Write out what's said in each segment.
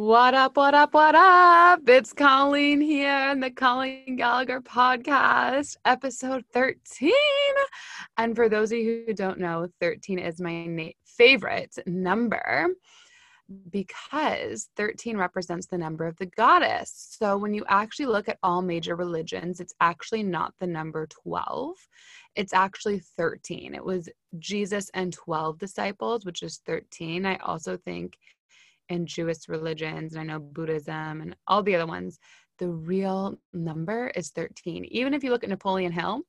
What up, what up, what up? It's Colleen here in the Colleen Gallagher podcast, episode 13. And for those of you who don't know, 13 is my na- favorite number because 13 represents the number of the goddess. So when you actually look at all major religions, it's actually not the number 12, it's actually 13. It was Jesus and 12 disciples, which is 13. I also think in Jewish religions, and I know Buddhism and all the other ones, the real number is 13. Even if you look at Napoleon Hill,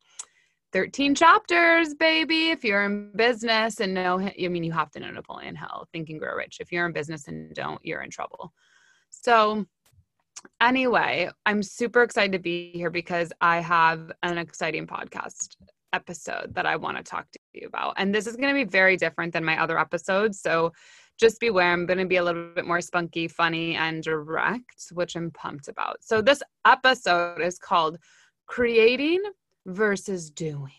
13 chapters, baby. If you're in business and know, I mean, you have to know Napoleon Hill, Think and Grow Rich. If you're in business and don't, you're in trouble. So, anyway, I'm super excited to be here because I have an exciting podcast episode that I want to talk to you about. And this is going to be very different than my other episodes. So, just beware, I'm going to be a little bit more spunky, funny, and direct, which I'm pumped about. So, this episode is called Creating versus Doing.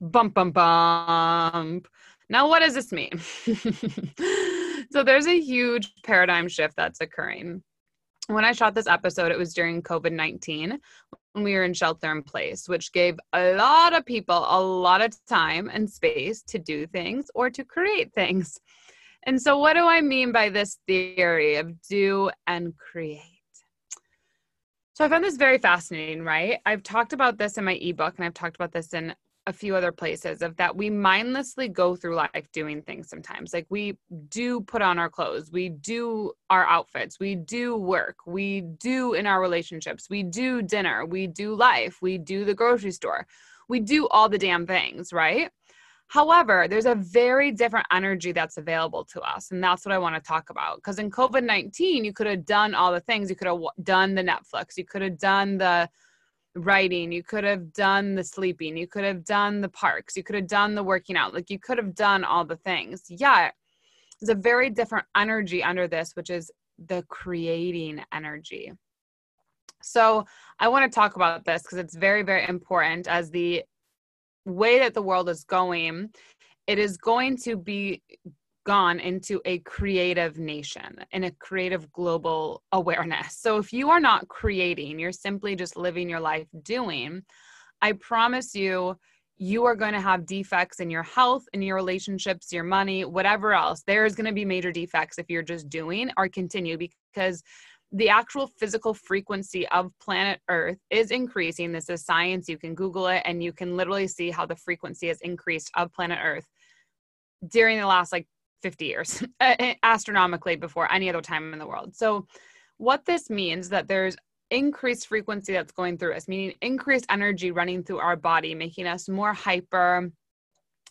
Bump, bump, bump. Now, what does this mean? so, there's a huge paradigm shift that's occurring. When I shot this episode, it was during COVID 19 when we were in shelter in place, which gave a lot of people a lot of time and space to do things or to create things. And so, what do I mean by this theory of do and create? So, I found this very fascinating, right? I've talked about this in my ebook, and I've talked about this in a few other places of that we mindlessly go through life doing things sometimes. Like we do put on our clothes, we do our outfits, we do work, we do in our relationships, we do dinner, we do life, we do the grocery store, we do all the damn things, right? However, there's a very different energy that's available to us. And that's what I want to talk about. Because in COVID 19, you could have done all the things. You could have done the Netflix, you could have done the writing, you could have done the sleeping, you could have done the parks, you could have done the working out. Like you could have done all the things. Yeah, there's a very different energy under this, which is the creating energy. So I want to talk about this because it's very, very important as the way that the world is going, it is going to be gone into a creative nation and a creative global awareness. So if you are not creating, you're simply just living your life doing, I promise you, you are going to have defects in your health, in your relationships, your money, whatever else. There's going to be major defects if you're just doing or continue because the actual physical frequency of planet Earth is increasing. This is science. You can Google it and you can literally see how the frequency has increased of planet Earth during the last like 50 years, astronomically before any other time in the world. So, what this means that there's increased frequency that's going through us, meaning increased energy running through our body, making us more hyper,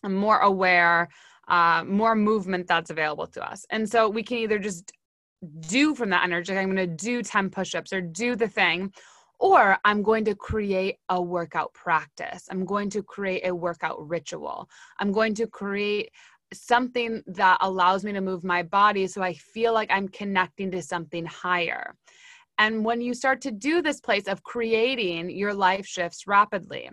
more aware, uh, more movement that's available to us. And so we can either just do from that energy. I'm going to do 10 push ups or do the thing. Or I'm going to create a workout practice. I'm going to create a workout ritual. I'm going to create something that allows me to move my body so I feel like I'm connecting to something higher. And when you start to do this place of creating, your life shifts rapidly.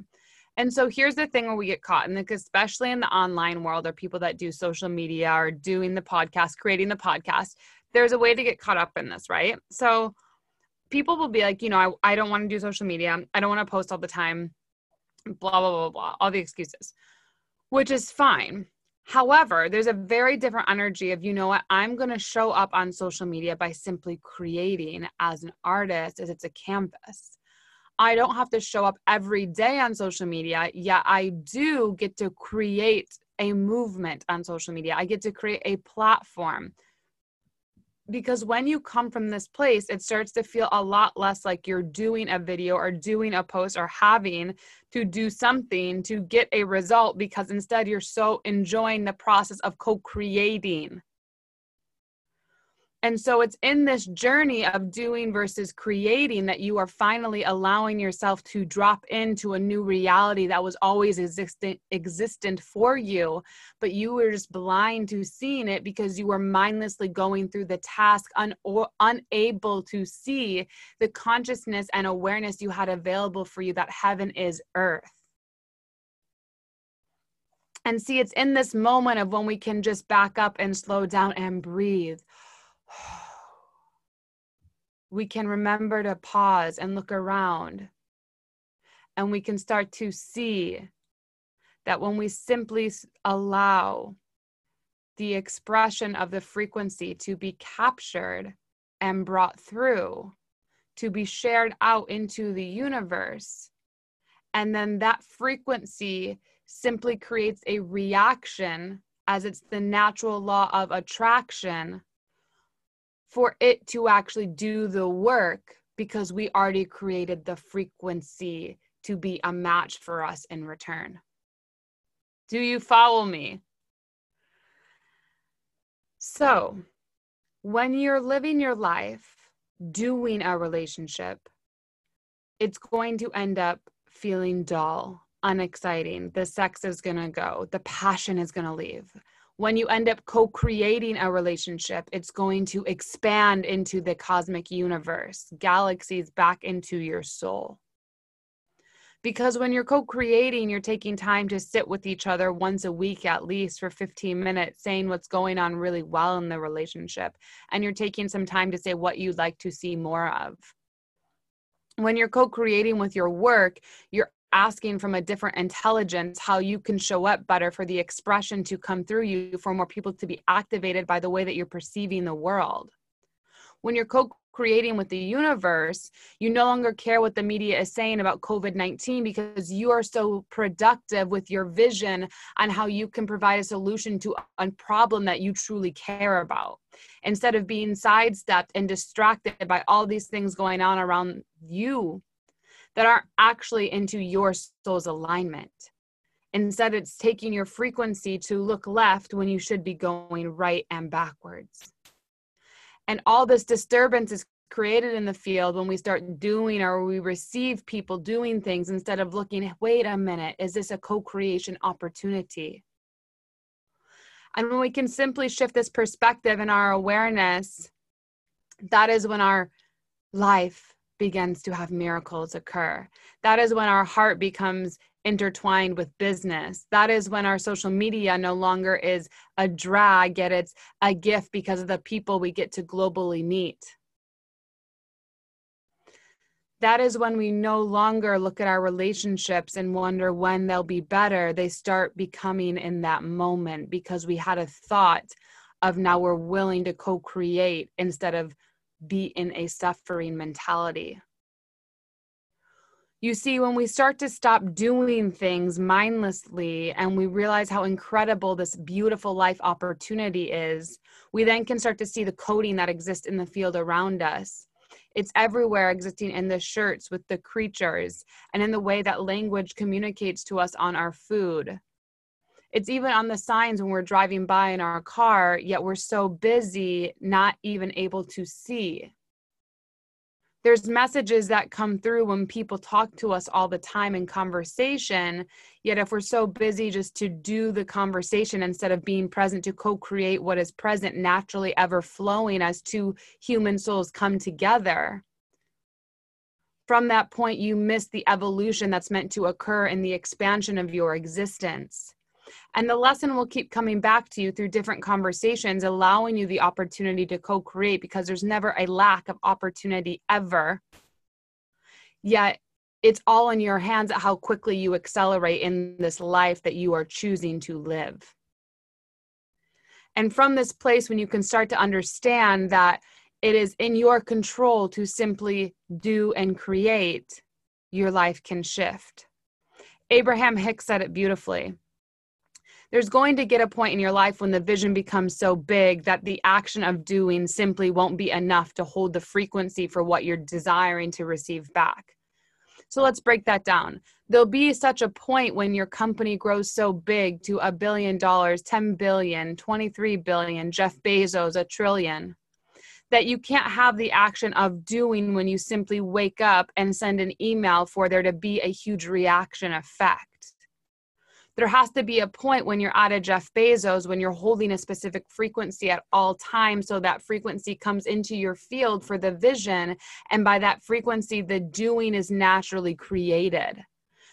And so here's the thing where we get caught, and like especially in the online world, or people that do social media or doing the podcast, creating the podcast, there's a way to get caught up in this, right? So people will be like, you know, I, I don't want to do social media. I don't want to post all the time, blah, blah, blah, blah, all the excuses, which is fine. However, there's a very different energy of, you know what, I'm going to show up on social media by simply creating as an artist, as it's a canvas. I don't have to show up every day on social media, yet I do get to create a movement on social media. I get to create a platform because when you come from this place, it starts to feel a lot less like you're doing a video or doing a post or having to do something to get a result because instead you're so enjoying the process of co creating. And so it's in this journey of doing versus creating that you are finally allowing yourself to drop into a new reality that was always existent existent for you, but you were just blind to seeing it because you were mindlessly going through the task un- unable to see the consciousness and awareness you had available for you that heaven is earth. And see, it's in this moment of when we can just back up and slow down and breathe we can remember to pause and look around. And we can start to see that when we simply allow the expression of the frequency to be captured and brought through, to be shared out into the universe, and then that frequency simply creates a reaction as it's the natural law of attraction for it to actually do the work because we already created the frequency to be a match for us in return. Do you follow me? So, when you're living your life, doing a relationship, it's going to end up feeling dull, unexciting. The sex is going to go, the passion is going to leave. When you end up co creating a relationship, it's going to expand into the cosmic universe, galaxies back into your soul. Because when you're co creating, you're taking time to sit with each other once a week at least for 15 minutes, saying what's going on really well in the relationship. And you're taking some time to say what you'd like to see more of when you're co-creating with your work you're asking from a different intelligence how you can show up better for the expression to come through you for more people to be activated by the way that you're perceiving the world when you're co creating with the universe, you no longer care what the media is saying about COVID 19 because you are so productive with your vision on how you can provide a solution to a problem that you truly care about. Instead of being sidestepped and distracted by all these things going on around you that aren't actually into your soul's alignment. Instead, it's taking your frequency to look left when you should be going right and backwards. And all this disturbance is created in the field when we start doing or we receive people doing things instead of looking, wait a minute, is this a co creation opportunity? And when we can simply shift this perspective and our awareness, that is when our life begins to have miracles occur. That is when our heart becomes intertwined with business. That is when our social media no longer is a drag, yet it's a gift because of the people we get to globally meet. That is when we no longer look at our relationships and wonder when they'll be better. They start becoming in that moment because we had a thought of now we're willing to co create instead of be in a suffering mentality. You see, when we start to stop doing things mindlessly and we realize how incredible this beautiful life opportunity is, we then can start to see the coding that exists in the field around us. It's everywhere existing in the shirts with the creatures and in the way that language communicates to us on our food. It's even on the signs when we're driving by in our car, yet we're so busy not even able to see. There's messages that come through when people talk to us all the time in conversation yet if we're so busy just to do the conversation instead of being present to co-create what is present naturally ever flowing as two human souls come together. From that point you miss the evolution that's meant to occur in the expansion of your existence and the lesson will keep coming back to you through different conversations, allowing you the opportunity to co create because there's never a lack of opportunity ever. Yet it's all in your hands at how quickly you accelerate in this life that you are choosing to live. And from this place, when you can start to understand that it is in your control to simply do and create, your life can shift. Abraham Hicks said it beautifully there's going to get a point in your life when the vision becomes so big that the action of doing simply won't be enough to hold the frequency for what you're desiring to receive back. So let's break that down. There'll be such a point when your company grows so big to a billion dollars, 10 billion, 23 billion, Jeff Bezos, a trillion, that you can't have the action of doing when you simply wake up and send an email for there to be a huge reaction effect there has to be a point when you're at a Jeff Bezos when you're holding a specific frequency at all times so that frequency comes into your field for the vision and by that frequency the doing is naturally created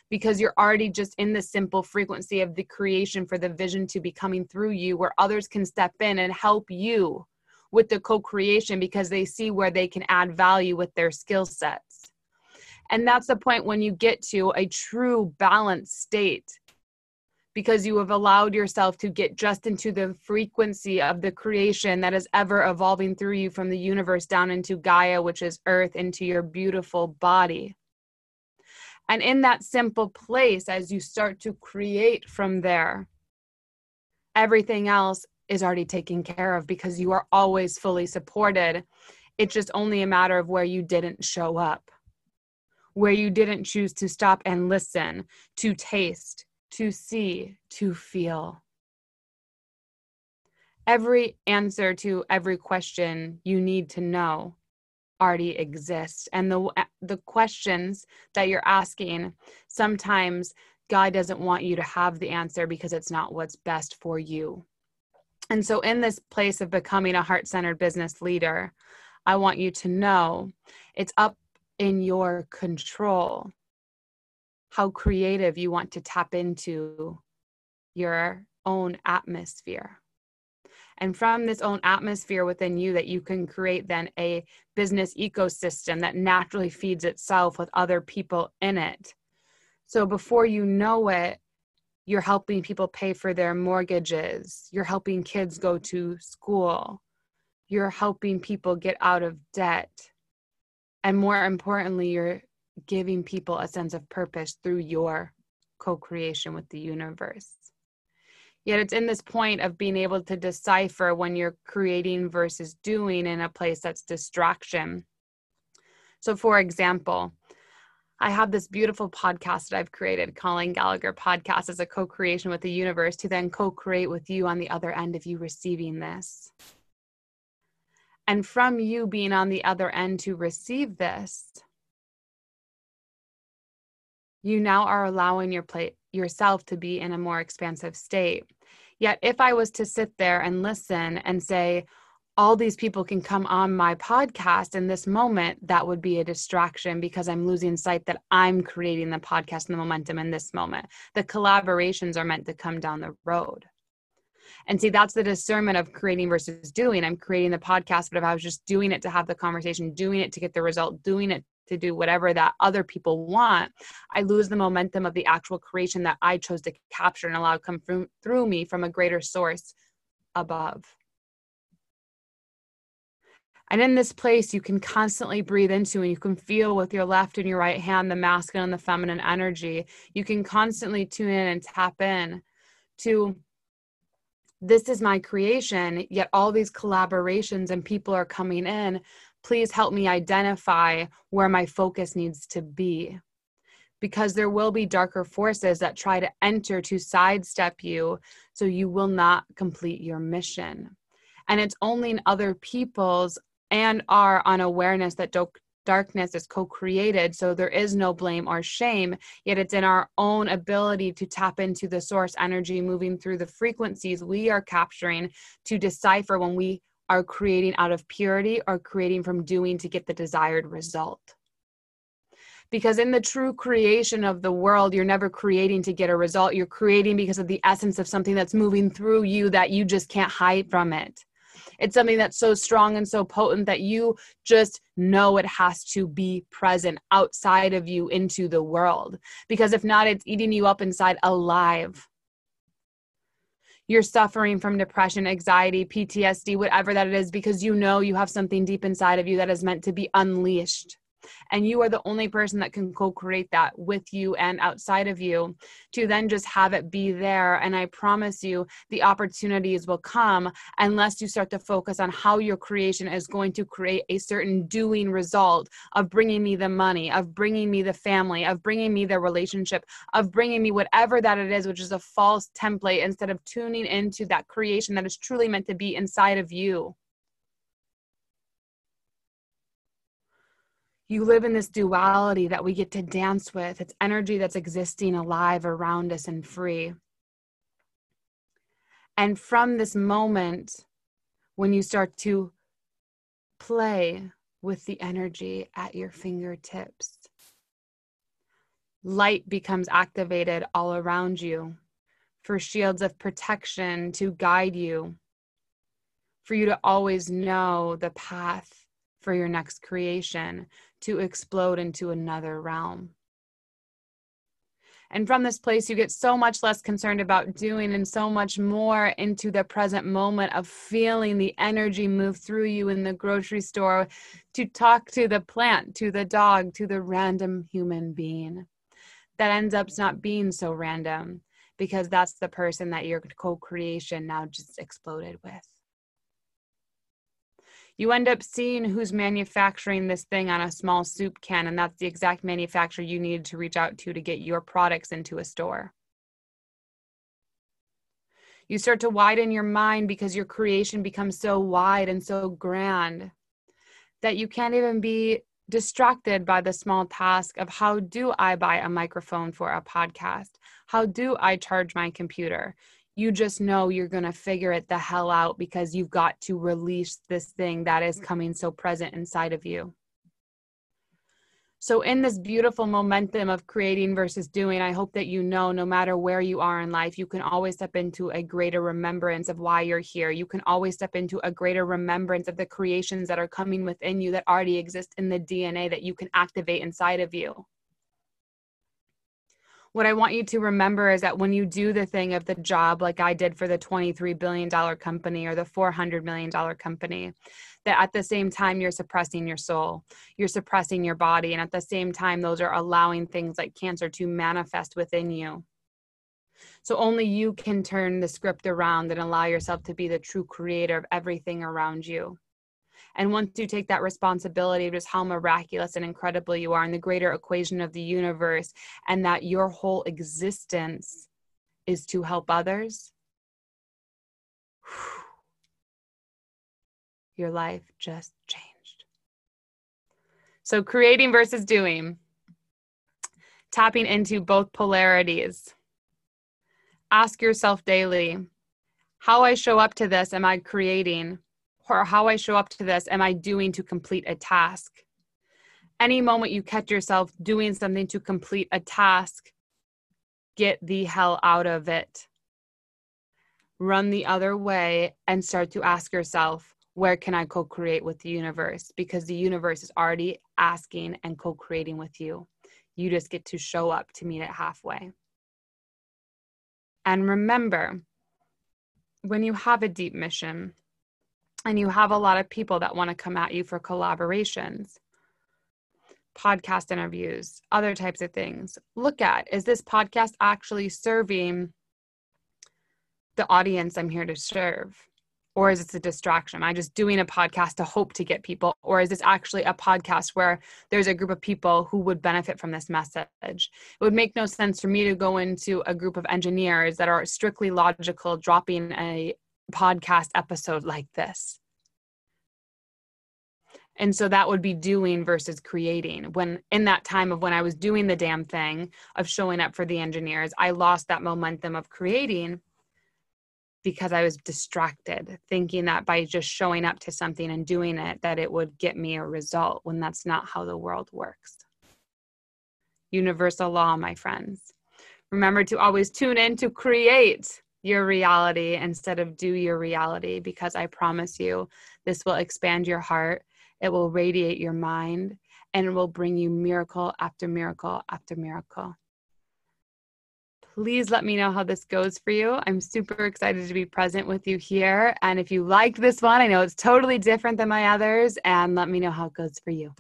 because you're already just in the simple frequency of the creation for the vision to be coming through you where others can step in and help you with the co creation because they see where they can add value with their skill sets. And that's the point when you get to a true balanced state because you have allowed yourself to get just into the frequency of the creation that is ever evolving through you from the universe down into Gaia, which is earth, into your beautiful body. And in that simple place, as you start to create from there, everything else is already taken care of because you are always fully supported. It's just only a matter of where you didn't show up, where you didn't choose to stop and listen, to taste, to see, to feel. Every answer to every question you need to know already exists. And the, the questions that you're asking, sometimes God doesn't want you to have the answer because it's not what's best for you. And so, in this place of becoming a heart centered business leader, I want you to know it's up in your control how creative you want to tap into your own atmosphere. And from this own atmosphere within you, that you can create then a business ecosystem that naturally feeds itself with other people in it. So before you know it, you're helping people pay for their mortgages, you're helping kids go to school, you're helping people get out of debt. And more importantly, you're giving people a sense of purpose through your co creation with the universe. Yet it's in this point of being able to decipher when you're creating versus doing in a place that's distraction. So, for example, I have this beautiful podcast that I've created, Colleen Gallagher Podcast, as a co creation with the universe to then co create with you on the other end of you receiving this. And from you being on the other end to receive this, you now are allowing your plate yourself to be in a more expansive state. Yet if I was to sit there and listen and say, all these people can come on my podcast in this moment, that would be a distraction because I'm losing sight that I'm creating the podcast and the momentum in this moment. The collaborations are meant to come down the road. And see, that's the discernment of creating versus doing. I'm creating the podcast, but if I was just doing it to have the conversation, doing it to get the result, doing it to do whatever that other people want, I lose the momentum of the actual creation that I chose to capture and allow come through, through me from a greater source above. And in this place, you can constantly breathe into and you can feel with your left and your right hand the masculine and the feminine energy. You can constantly tune in and tap in to this is my creation, yet all these collaborations and people are coming in please help me identify where my focus needs to be. Because there will be darker forces that try to enter to sidestep you so you will not complete your mission. And it's only in other people's and our unawareness that do- darkness is co created. So there is no blame or shame, yet it's in our own ability to tap into the source energy moving through the frequencies we are capturing to decipher when we are creating out of purity or creating from doing to get the desired result. Because in the true creation of the world, you're never creating to get a result. You're creating because of the essence of something that's moving through you that you just can't hide from it. It's something that's so strong and so potent that you just know it has to be present outside of you into the world. Because if not, it's eating you up inside alive you're suffering from depression, anxiety, PTSD, whatever that it is, because you know you have something deep inside of you that is meant to be unleashed and you are the only person that can co-create that with you and outside of you to then just have it be there. And i promise you the opportunities will come unless you start to focus on how your creation is going to create a certain doing result of bringing me the money of bringing me the family of bringing me the relationship of bringing me whatever that it is which is a false template instead of tuning into that creation that is truly meant to be inside of you you live in this duality that we get to dance with. It's energy that's existing alive around us and free. And from this moment, when you start to play with the energy at your fingertips, light becomes activated all around you for shields of protection to guide you for you to always know the path for your next creation to explode into another realm. And from this place, you get so much less concerned about doing and so much more into the present moment of feeling the energy move through you in the grocery store to talk to the plant, to the dog, to the random human being. That ends up not being so random because that's the person that your co creation now just exploded with you end up seeing who's manufacturing this thing on a small soup can, and that's the exact manufacturer you needed to reach out to to get your products into a store. You start to widen your mind because your creation becomes so wide and so grand that you can't even be distracted by the small task of how do I buy a microphone for a podcast? How do I charge my computer? You just know you're going to figure it the hell out because you've got to release this thing that is coming so present inside of you. So, in this beautiful momentum of creating versus doing, I hope that you know no matter where you are in life, you can always step into a greater remembrance of why you're here. You can always step into a greater remembrance of the creations that are coming within you that already exist in the DNA that you can activate inside of you what I want you to remember is that when you do the thing of the job, like I did for the $23 billion company or the $400 million company, that at the same time you're suppressing your soul, you're suppressing your body. And at the same time, those are allowing things like cancer to manifest within you. So only you can turn the script around and allow yourself to be the true creator of everything around you. And once you take that responsibility of just how miraculous and incredible you are in the greater equation of the universe, and that your whole existence is to help others, your life just changed. So, creating versus doing, tapping into both polarities. Ask yourself daily how I show up to this, am I creating? Or how I show up to this am I doing to complete a task? Any moment you catch yourself doing something to complete a task, get the hell out of it. Run the other way and start to ask yourself, where can I co create with the universe? Because the universe is already asking and co creating with you. You just get to show up to meet it halfway. And remember, when you have a deep mission, and you have a lot of people that want to come at you for collaborations podcast interviews other types of things. Look at is this podcast actually serving the audience i'm here to serve? Or is it a distraction? Am i just doing a podcast to hope to get people? Or is this actually a podcast where there's a group of people who would benefit from this message? It would make no sense for me to go into a group of engineers that are strictly logical dropping a podcast episode like this. And so that would be doing versus creating. When in that time of when I was doing the damn thing of showing up for the engineers, I lost that momentum of creating because I was distracted, thinking that by just showing up to something and doing it, that it would get me a result when that's not how the world works. Universal law, my friends. Remember to always tune in to create your reality instead of do your reality because I promise you this will expand your heart, it will radiate your mind, and it will bring you miracle after miracle after miracle. Please let me know how this goes for you. I'm super excited to be present with you here. And if you liked this one, I know it's totally different than my others, and let me know how it goes for you.